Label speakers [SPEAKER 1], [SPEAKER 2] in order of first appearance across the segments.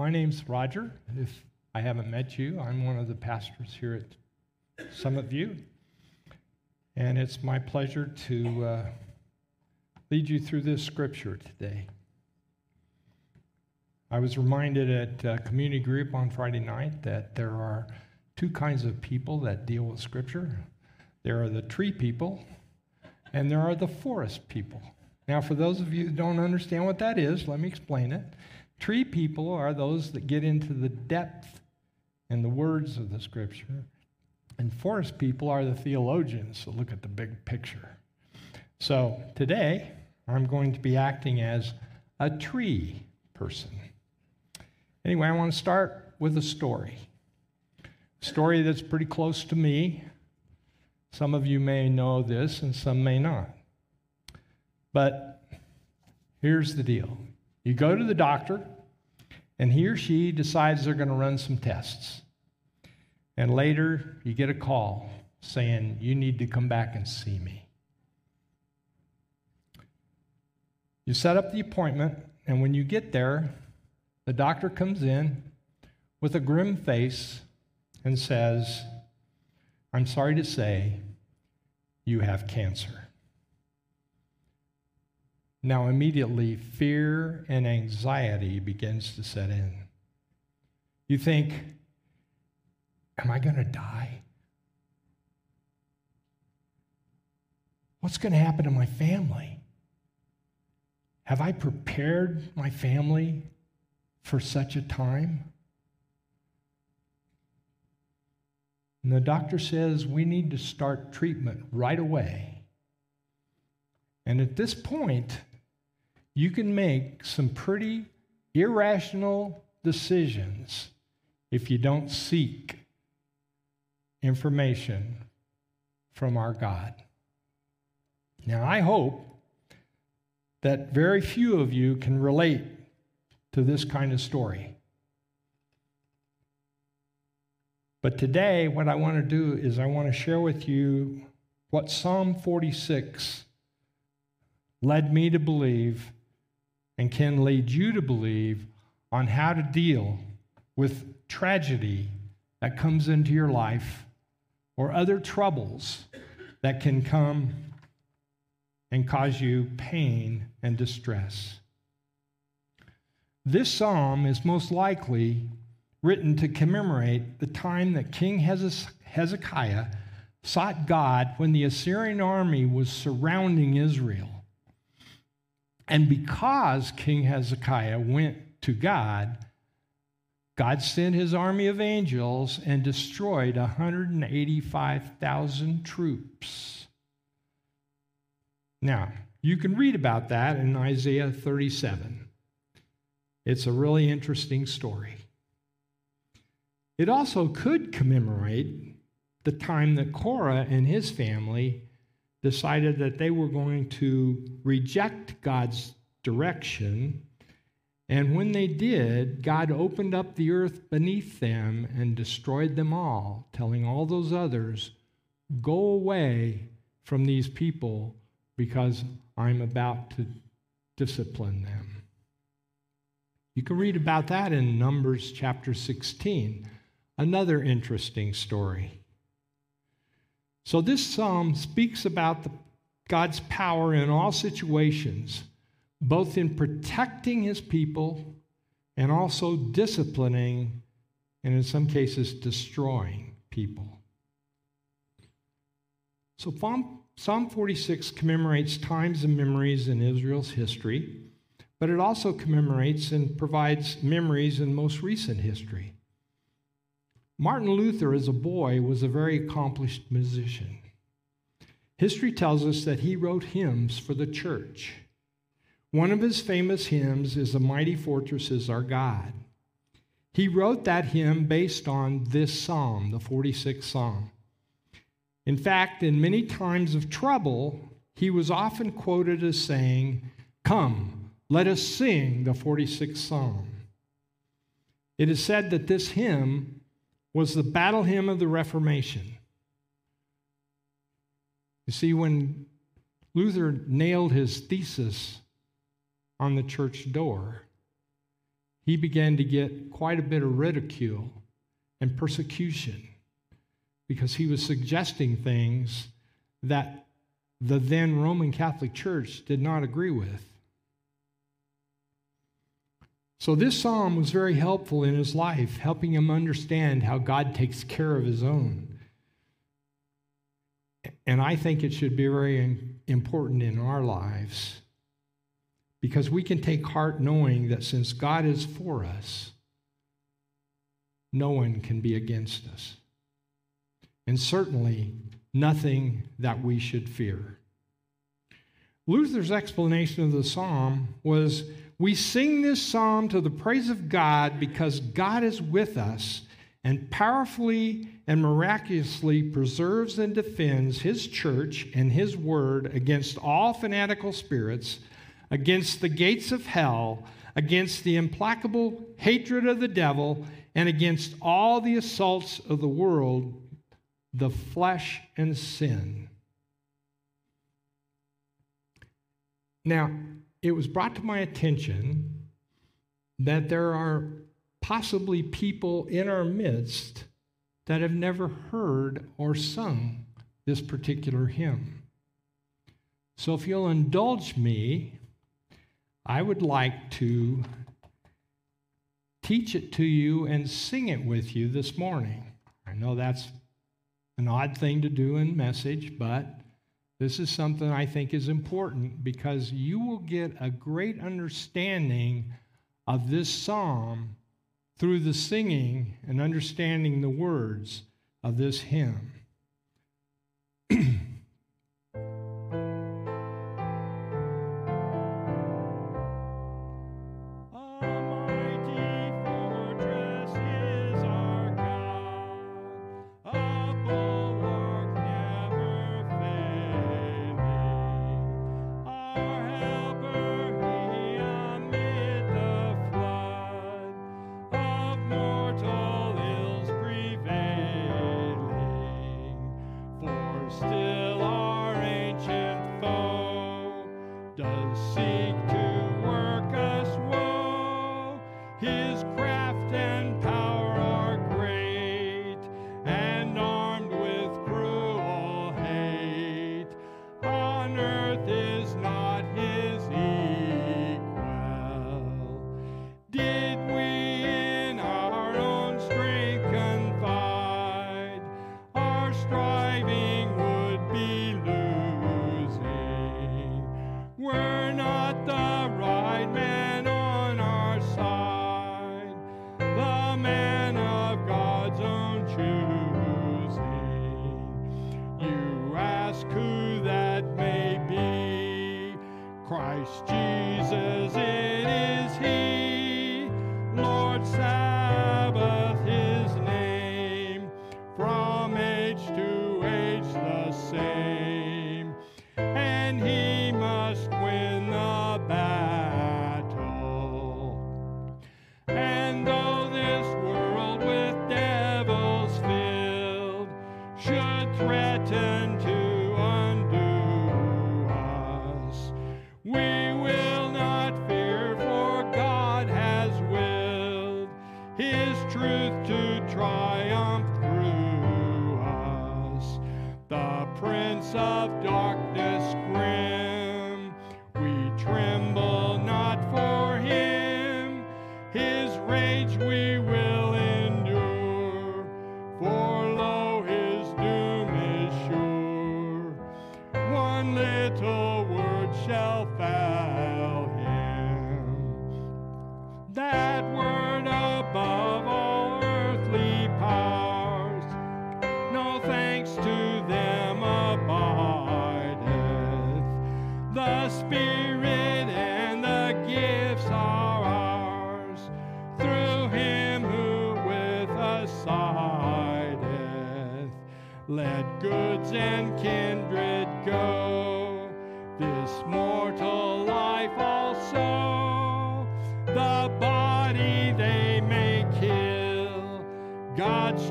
[SPEAKER 1] My name's Roger. If I haven't met you, I'm one of the pastors here at Summit View. And it's my pleasure to uh, lead you through this scripture today. I was reminded at uh, community group on Friday night that there are two kinds of people that deal with scripture there are the tree people, and there are the forest people. Now, for those of you who don't understand what that is, let me explain it. Tree people are those that get into the depth and the words of the scripture, and forest people are the theologians that look at the big picture. So today, I'm going to be acting as a tree person. Anyway, I want to start with a story. A story that's pretty close to me. Some of you may know this and some may not. But here's the deal you go to the doctor, and he or she decides they're going to run some tests. And later, you get a call saying, You need to come back and see me. You set up the appointment, and when you get there, the doctor comes in with a grim face and says, I'm sorry to say, you have cancer. Now, immediately, fear and anxiety begins to set in. You think, Am I going to die? What's going to happen to my family? Have I prepared my family for such a time? And the doctor says we need to start treatment right away. And at this point, you can make some pretty irrational decisions if you don't seek information from our God. Now, I hope that very few of you can relate to this kind of story. But today, what I want to do is I want to share with you what Psalm 46 led me to believe and can lead you to believe on how to deal with tragedy that comes into your life or other troubles that can come and cause you pain and distress. This psalm is most likely written to commemorate the time that King Hezekiah sought God when the Assyrian army was surrounding Israel. And because King Hezekiah went to God, God sent his army of angels and destroyed 185,000 troops. Now, you can read about that in Isaiah 37. It's a really interesting story. It also could commemorate the time that Korah and his family decided that they were going to reject God's direction. And when they did, God opened up the earth beneath them and destroyed them all, telling all those others, Go away from these people because I'm about to discipline them. You can read about that in Numbers chapter 16 another interesting story. So, this psalm speaks about the, God's power in all situations, both in protecting his people and also disciplining, and in some cases, destroying people. So, Psalm 46 commemorates times and memories in Israel's history, but it also commemorates and provides memories in most recent history. Martin Luther, as a boy, was a very accomplished musician. History tells us that he wrote hymns for the church. One of his famous hymns is A Mighty Fortress is Our God. He wrote that hymn based on this psalm, the 46th psalm. In fact, in many times of trouble, he was often quoted as saying, Come, let us sing the 46th psalm. It is said that this hymn was the battle hymn of the Reformation. You see, when Luther nailed his thesis on the church door, he began to get quite a bit of ridicule and persecution because he was suggesting things that the then Roman Catholic Church did not agree with. So, this psalm was very helpful in his life, helping him understand how God takes care of his own. And I think it should be very important in our lives because we can take heart knowing that since God is for us, no one can be against us. And certainly nothing that we should fear. Luther's explanation of the psalm was we sing this psalm to the praise of God because God is with us and powerfully and miraculously preserves and defends his church and his word against all fanatical spirits, against the gates of hell, against the implacable hatred of the devil, and against all the assaults of the world, the flesh, and sin. Now, it was brought to my attention that there are possibly people in our midst that have never heard or sung this particular hymn. So, if you'll indulge me, I would like to teach it to you and sing it with you this morning. I know that's an odd thing to do in message, but this is something I think is important because you will get a great understanding of this psalm through the singing and understanding the words of this hymn. who that may be. Christ Jesus, it is He. one little word shall him. That word above all earthly powers, no thanks to them abideth. The Spirit and the gifts are ours, through him who with us sideth. Let goods and kin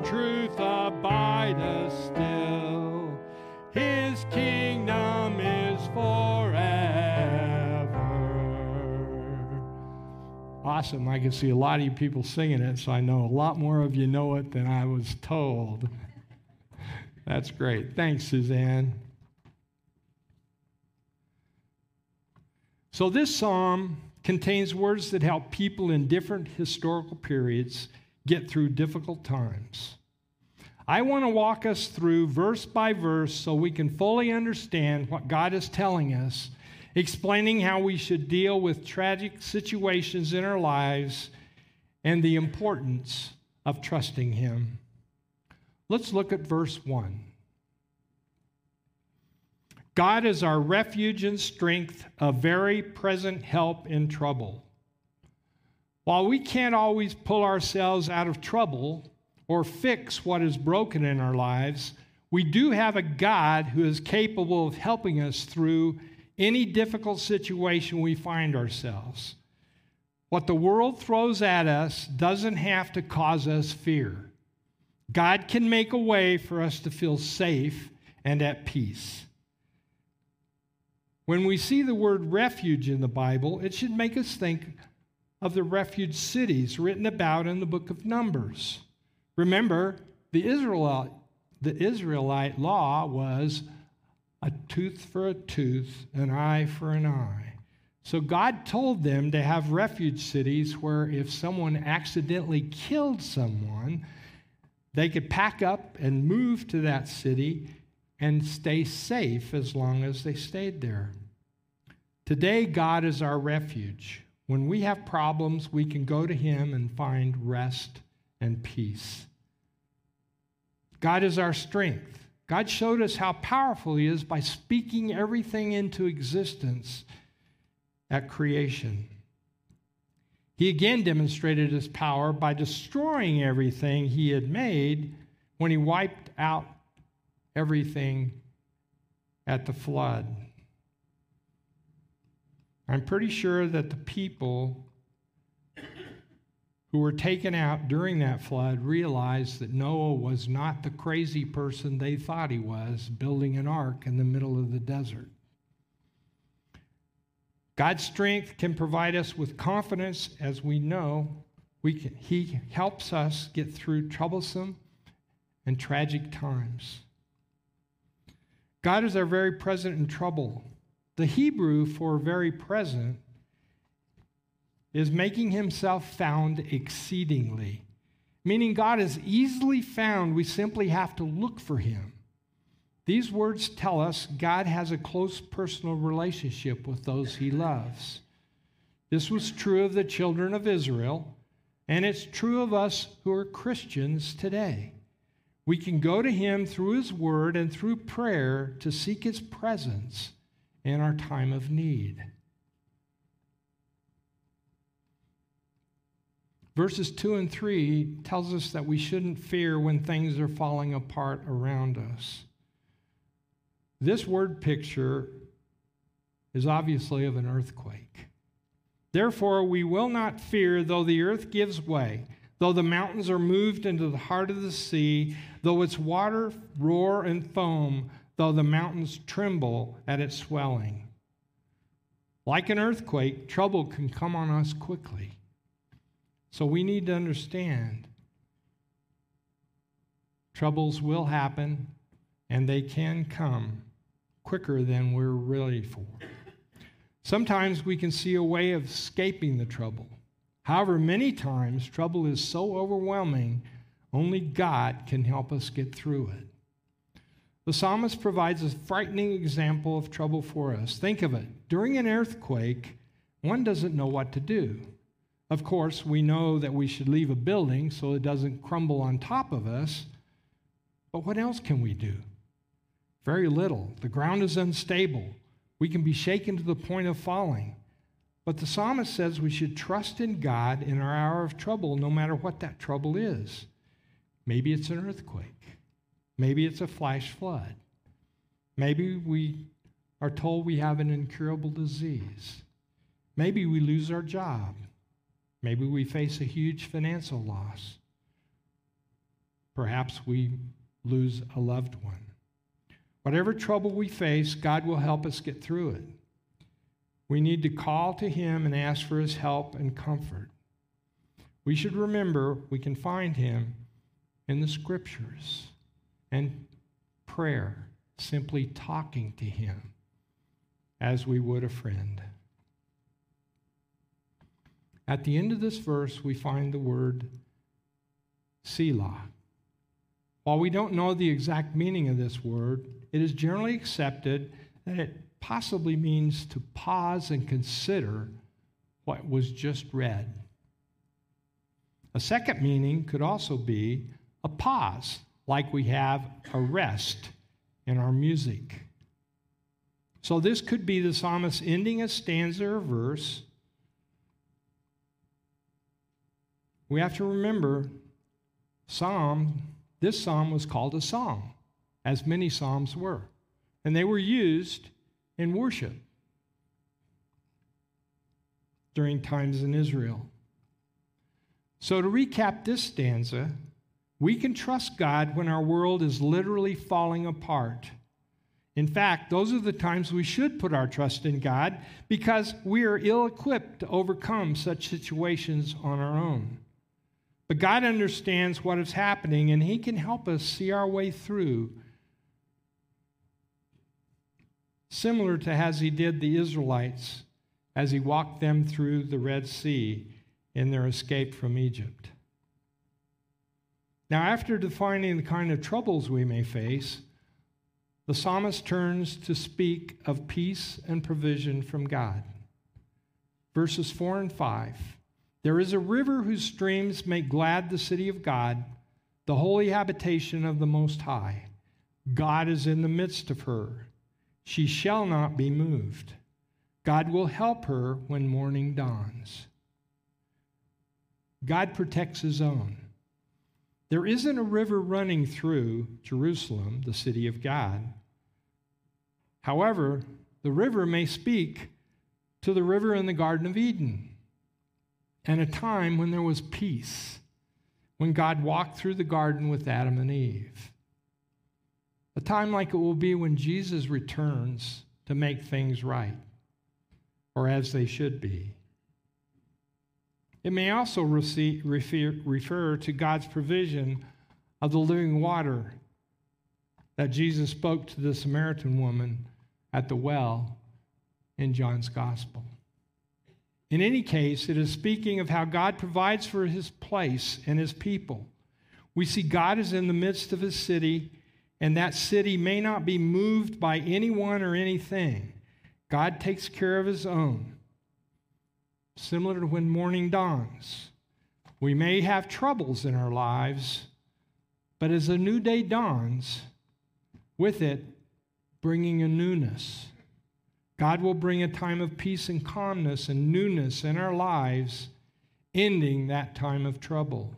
[SPEAKER 1] truth abideth still. His kingdom is forever. Awesome. I can see a lot of you people singing it, so I know a lot more of you know it than I was told. That's great. Thanks, Suzanne. So, this psalm contains words that help people in different historical periods get through difficult times. I want to walk us through verse by verse so we can fully understand what God is telling us, explaining how we should deal with tragic situations in our lives and the importance of trusting Him. Let's look at verse 1. God is our refuge and strength, a very present help in trouble. While we can't always pull ourselves out of trouble or fix what is broken in our lives, we do have a God who is capable of helping us through any difficult situation we find ourselves. What the world throws at us doesn't have to cause us fear. God can make a way for us to feel safe and at peace. When we see the word refuge in the Bible, it should make us think of the refuge cities written about in the book of Numbers. Remember, the Israelite, the Israelite law was a tooth for a tooth, an eye for an eye. So God told them to have refuge cities where if someone accidentally killed someone, they could pack up and move to that city and stay safe as long as they stayed there. Today, God is our refuge. When we have problems, we can go to Him and find rest and peace. God is our strength. God showed us how powerful He is by speaking everything into existence at creation. He again demonstrated His power by destroying everything He had made when He wiped out everything at the flood. I'm pretty sure that the people who were taken out during that flood realized that Noah was not the crazy person they thought he was, building an ark in the middle of the desert. God's strength can provide us with confidence as we know we can, He helps us get through troublesome and tragic times. God is our very present in trouble. The Hebrew for very present is making himself found exceedingly, meaning God is easily found. We simply have to look for him. These words tell us God has a close personal relationship with those he loves. This was true of the children of Israel, and it's true of us who are Christians today. We can go to him through his word and through prayer to seek his presence in our time of need. Verses 2 and 3 tells us that we shouldn't fear when things are falling apart around us. This word picture is obviously of an earthquake. Therefore, we will not fear though the earth gives way, though the mountains are moved into the heart of the sea, though its water roar and foam, though the mountains tremble at its swelling. Like an earthquake, trouble can come on us quickly. So we need to understand troubles will happen and they can come quicker than we're ready for. Sometimes we can see a way of escaping the trouble. However, many times trouble is so overwhelming, only God can help us get through it. The psalmist provides a frightening example of trouble for us. Think of it. During an earthquake, one doesn't know what to do. Of course, we know that we should leave a building so it doesn't crumble on top of us. But what else can we do? Very little. The ground is unstable. We can be shaken to the point of falling. But the psalmist says we should trust in God in our hour of trouble, no matter what that trouble is. Maybe it's an earthquake. Maybe it's a flash flood. Maybe we are told we have an incurable disease. Maybe we lose our job. Maybe we face a huge financial loss. Perhaps we lose a loved one. Whatever trouble we face, God will help us get through it. We need to call to Him and ask for His help and comfort. we should remember we can find him in the scriptures and prayer, simply talking to him as we would a friend. At the end of this verse, we find the word Selah. While we don't know the exact meaning of this word, it is generally accepted that it possibly means to pause and consider what was just read. A second meaning could also be a pause, like we have a rest in our music. So this could be the psalmist ending a stanza or verse. We have to remember psalm this psalm was called a psalm, as many psalms were, and they were used in worship during times in Israel. So, to recap this stanza, we can trust God when our world is literally falling apart. In fact, those are the times we should put our trust in God because we are ill equipped to overcome such situations on our own. But God understands what is happening and He can help us see our way through, similar to as He did the Israelites as He walked them through the Red Sea in their escape from Egypt. Now, after defining the kind of troubles we may face, the psalmist turns to speak of peace and provision from God. Verses 4 and 5 There is a river whose streams make glad the city of God, the holy habitation of the Most High. God is in the midst of her. She shall not be moved. God will help her when morning dawns. God protects his own. There isn't a river running through Jerusalem, the city of God. However, the river may speak to the river in the Garden of Eden and a time when there was peace, when God walked through the garden with Adam and Eve. A time like it will be when Jesus returns to make things right, or as they should be. It may also refer, to God's provision of the living water that Jesus spoke to the Samaritan woman at the well in John's Gospel. In any case, it is speaking of how God provides for his place and his people. We see God is in the midst of his city, and that city may not be moved by anyone or anything. God takes care of his own similar to when morning dawns. We may have troubles in our lives, but as a new day dawns, with it, bringing a newness. God will bring a time of peace and calmness and newness in our lives, ending that time of trouble.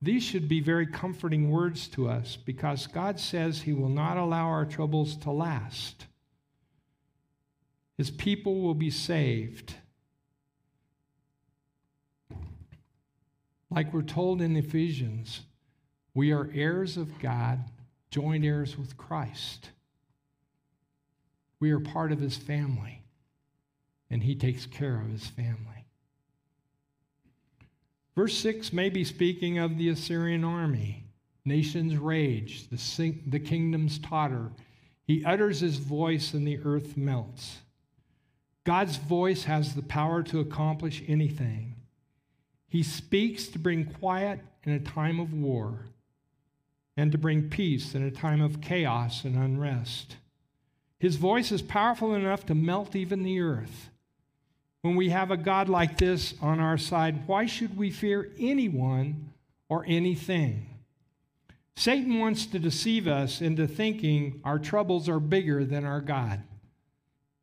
[SPEAKER 1] These should be very comforting words to us because God says He will not allow our troubles to last. His people will be saved. Like we're told in Ephesians, we are heirs of God, joint heirs with Christ. We are part of his family, and he takes care of his family. Verse 6 may be speaking of the Assyrian army. Nations rage, the, the kingdoms totter. He utters his voice, and the earth melts. God's voice has the power to accomplish anything. He speaks to bring quiet in a time of war and to bring peace in a time of chaos and unrest. His voice is powerful enough to melt even the earth. When we have a God like this on our side, why should we fear anyone or anything? Satan wants to deceive us into thinking our troubles are bigger than our God.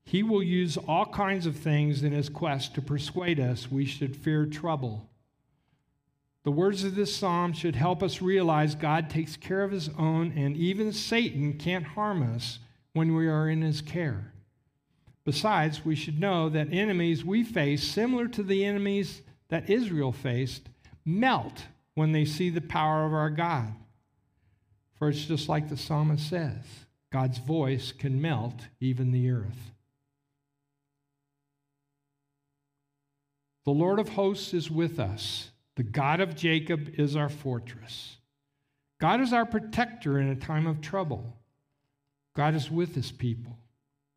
[SPEAKER 1] He will use all kinds of things in his quest to persuade us we should fear trouble. The words of this psalm should help us realize God takes care of his own, and even Satan can't harm us when we are in his care. Besides, we should know that enemies we face, similar to the enemies that Israel faced, melt when they see the power of our God. For it's just like the psalmist says God's voice can melt even the earth. The Lord of hosts is with us. The God of Jacob is our fortress. God is our protector in a time of trouble. God is with his people.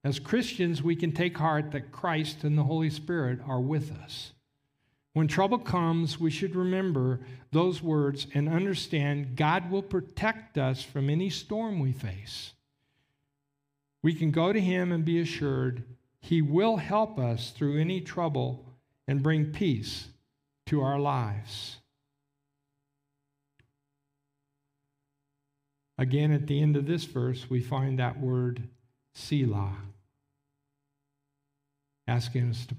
[SPEAKER 1] As Christians, we can take heart that Christ and the Holy Spirit are with us. When trouble comes, we should remember those words and understand God will protect us from any storm we face. We can go to Him and be assured He will help us through any trouble and bring peace to our lives. Again, at the end of this verse, we find that word Selah, asking us to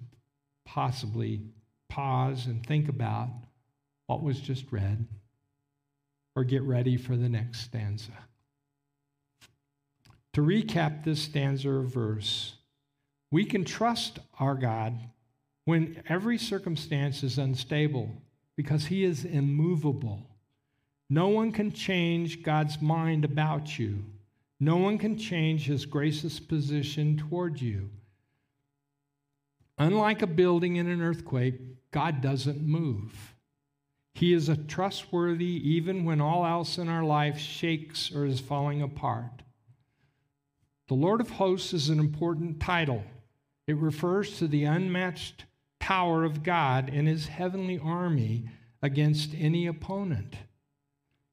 [SPEAKER 1] possibly pause and think about what was just read or get ready for the next stanza. To recap this stanza or verse, we can trust our God when every circumstance is unstable because he is immovable. No one can change God's mind about you. No one can change his gracious position toward you. Unlike a building in an earthquake, God doesn't move. He is trustworthy even when all else in our life shakes or is falling apart. The Lord of hosts is an important title. It refers to the unmatched power of God and his heavenly army against any opponent.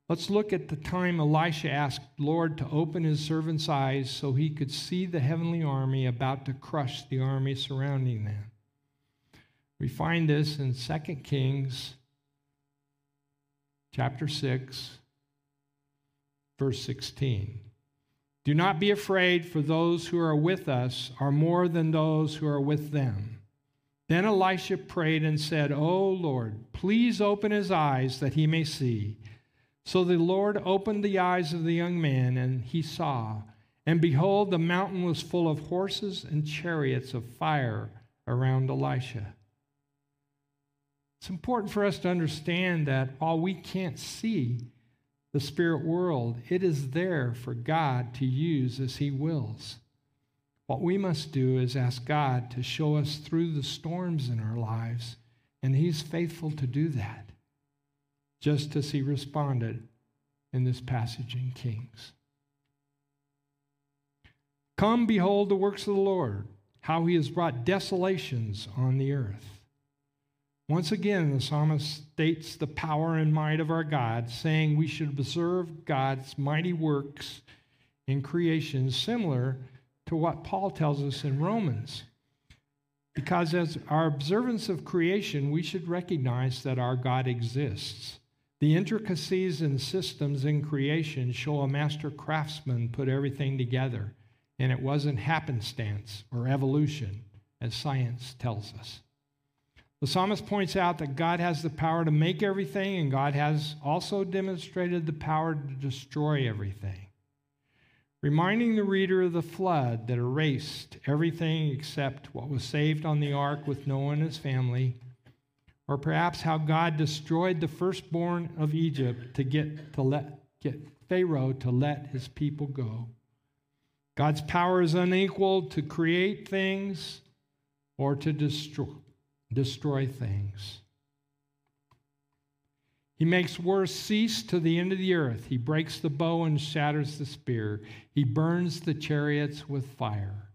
[SPEAKER 1] Let's look at the time Elisha asked Lord to open his servant's eyes so he could see the heavenly army about to crush the army surrounding them. We find this in 2 Kings chapter 6 verse 16. Do not be afraid for those who are with us are more than those who are with them. Then Elisha prayed and said, O Lord, please open his eyes that he may see. So the Lord opened the eyes of the young man, and he saw. And behold, the mountain was full of horses and chariots of fire around Elisha. It's important for us to understand that while we can't see the spirit world, it is there for God to use as he wills. What we must do is ask God to show us through the storms in our lives, and He's faithful to do that, just as He responded in this passage in Kings. Come, behold the works of the Lord, how He has brought desolations on the earth. Once again, the psalmist states the power and might of our God, saying we should observe God's mighty works in creation, similar to what Paul tells us in Romans. Because as our observance of creation, we should recognize that our God exists. The intricacies and systems in creation show a master craftsman put everything together, and it wasn't happenstance or evolution, as science tells us. The psalmist points out that God has the power to make everything, and God has also demonstrated the power to destroy everything reminding the reader of the flood that erased everything except what was saved on the ark with Noah and his family, or perhaps how God destroyed the firstborn of Egypt to get to let get Pharaoh to let his people go. God's power is unequal to create things or to destroy, destroy things. He makes wars cease to the end of the earth. He breaks the bow and shatters the spear. He burns the chariots with fire.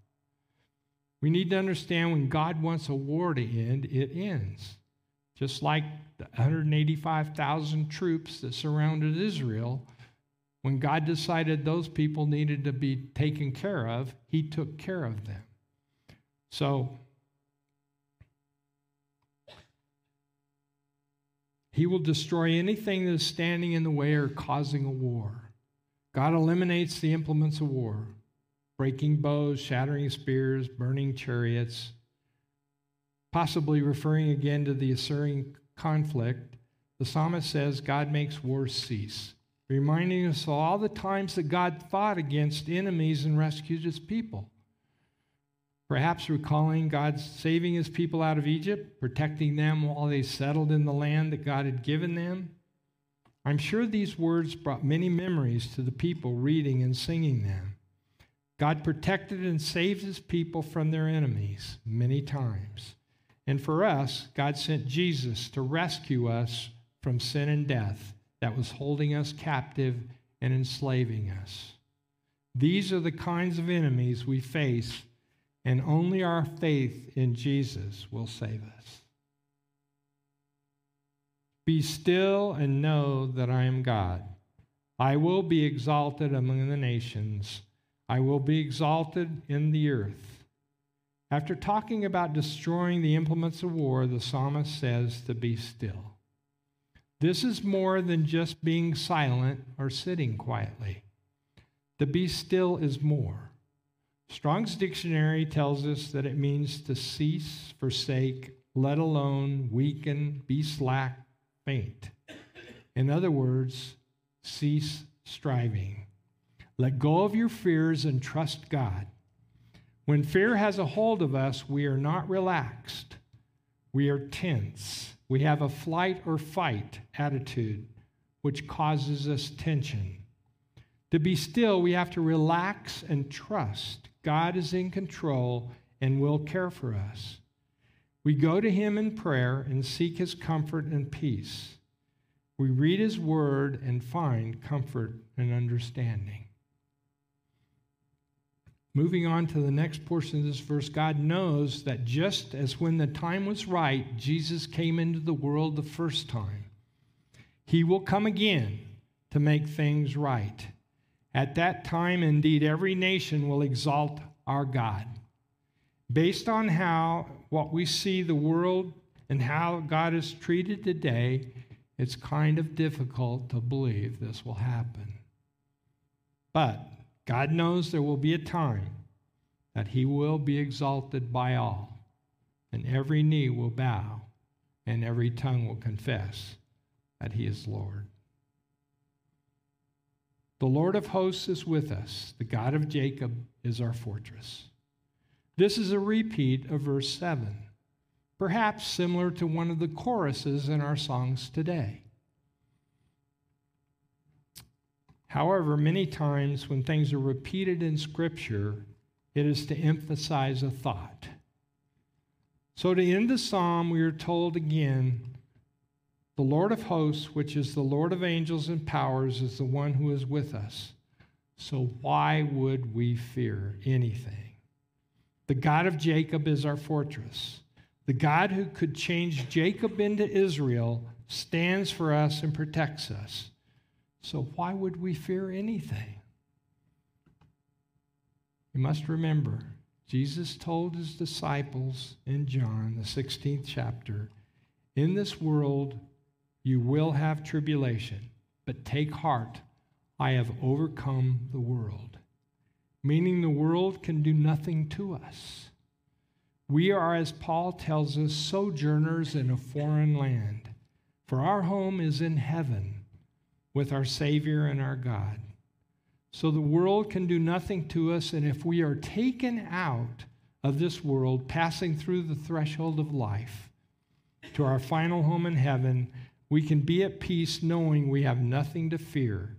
[SPEAKER 1] We need to understand when God wants a war to end, it ends. Just like the 185,000 troops that surrounded Israel, when God decided those people needed to be taken care of, He took care of them. So, He will destroy anything that is standing in the way or causing a war. God eliminates the implements of war breaking bows, shattering spears, burning chariots, possibly referring again to the Assyrian conflict. The psalmist says God makes wars cease, reminding us of all the times that God fought against enemies and rescued his people. Perhaps recalling God saving his people out of Egypt, protecting them while they settled in the land that God had given them. I'm sure these words brought many memories to the people reading and singing them. God protected and saved his people from their enemies many times. And for us, God sent Jesus to rescue us from sin and death that was holding us captive and enslaving us. These are the kinds of enemies we face, and only our faith in Jesus will save us. Be still and know that I am God. I will be exalted among the nations, I will be exalted in the earth. After talking about destroying the implements of war, the psalmist says to be still. This is more than just being silent or sitting quietly. To be still is more. Strong's dictionary tells us that it means to cease, forsake, let alone, weaken, be slack, faint. In other words, cease striving. Let go of your fears and trust God. When fear has a hold of us, we are not relaxed. We are tense. We have a flight or fight attitude, which causes us tension. To be still, we have to relax and trust. God is in control and will care for us. We go to Him in prayer and seek His comfort and peace. We read His word and find comfort and understanding. Moving on to the next portion of this verse, God knows that just as when the time was right, Jesus came into the world the first time, He will come again to make things right. At that time, indeed, every nation will exalt our God. Based on how what we see the world and how God is treated today, it's kind of difficult to believe this will happen. But God knows there will be a time that he will be exalted by all, and every knee will bow, and every tongue will confess that he is Lord. The Lord of hosts is with us. The God of Jacob is our fortress. This is a repeat of verse 7, perhaps similar to one of the choruses in our songs today. However, many times when things are repeated in Scripture, it is to emphasize a thought. So, to end the psalm, we are told again the Lord of hosts, which is the Lord of angels and powers, is the one who is with us. So, why would we fear anything? The God of Jacob is our fortress. The God who could change Jacob into Israel stands for us and protects us. So, why would we fear anything? You must remember, Jesus told his disciples in John, the 16th chapter, In this world you will have tribulation, but take heart, I have overcome the world. Meaning the world can do nothing to us. We are, as Paul tells us, sojourners in a foreign land, for our home is in heaven with our Savior and our God. So the world can do nothing to us, and if we are taken out of this world, passing through the threshold of life to our final home in heaven, we can be at peace knowing we have nothing to fear,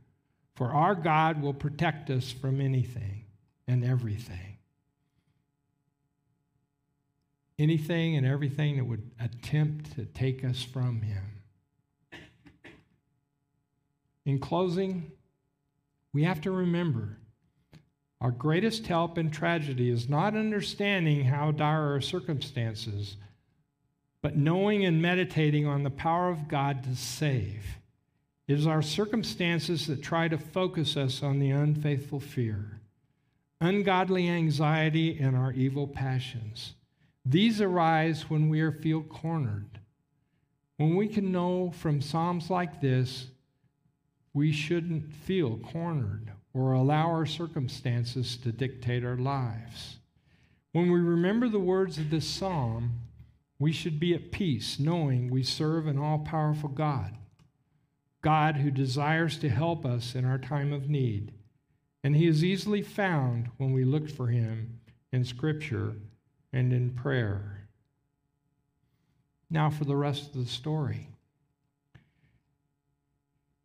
[SPEAKER 1] for our God will protect us from anything and everything. Anything and everything that would attempt to take us from Him. In closing, we have to remember our greatest help in tragedy is not understanding how dire our circumstances, but knowing and meditating on the power of God to save. It is our circumstances that try to focus us on the unfaithful fear, ungodly anxiety, and our evil passions. These arise when we are feel cornered. When we can know from Psalms like this we shouldn't feel cornered or allow our circumstances to dictate our lives. When we remember the words of this psalm, we should be at peace, knowing we serve an all powerful God, God who desires to help us in our time of need. And he is easily found when we look for him in Scripture and in prayer. Now, for the rest of the story.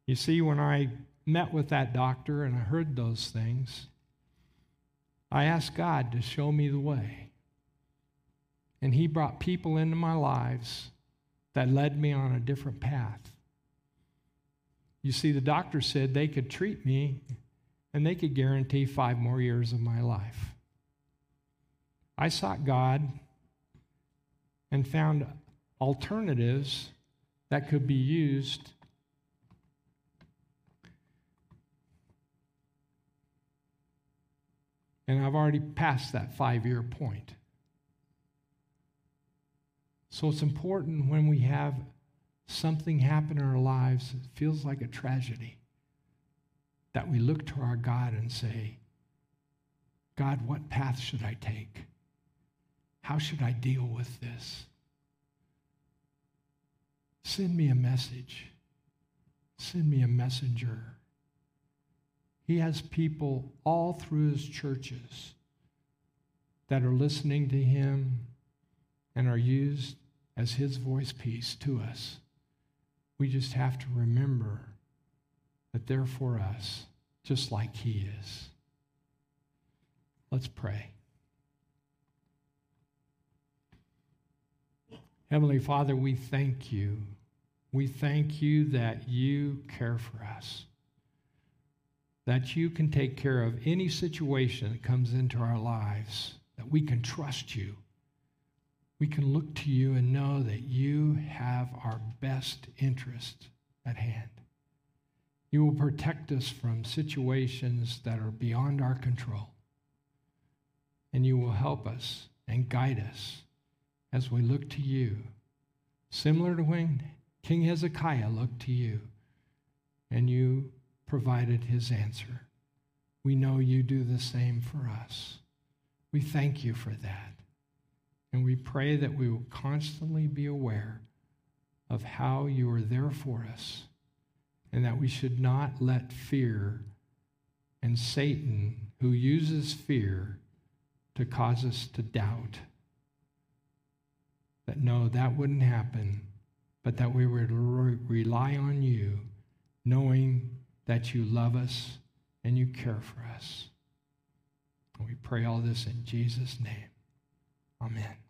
[SPEAKER 1] You see, when I met with that doctor and I heard those things, I asked God to show me the way. And He brought people into my lives that led me on a different path. You see, the doctor said they could treat me and they could guarantee five more years of my life. I sought God and found alternatives that could be used and I've already passed that five year point. So it's important when we have something happen in our lives that feels like a tragedy that we look to our God and say, God, what path should I take? How should I deal with this? Send me a message. Send me a messenger. He has people all through his churches that are listening to him and are used as his voice piece to us. We just have to remember that they're for us, just like he is. Let's pray. Heavenly Father, we thank you. We thank you that you care for us, that you can take care of any situation that comes into our lives, that we can trust you. We can look to you and know that you have our best interest at hand. You will protect us from situations that are beyond our control. And you will help us and guide us as we look to you, similar to when King Hezekiah looked to you and you provided his answer. We know you do the same for us. We thank you for that. And we pray that we will constantly be aware of how you are there for us and that we should not let fear and Satan, who uses fear to cause us to doubt, that no, that wouldn't happen, but that we would re- rely on you, knowing that you love us and you care for us. And we pray all this in Jesus' name. Amen.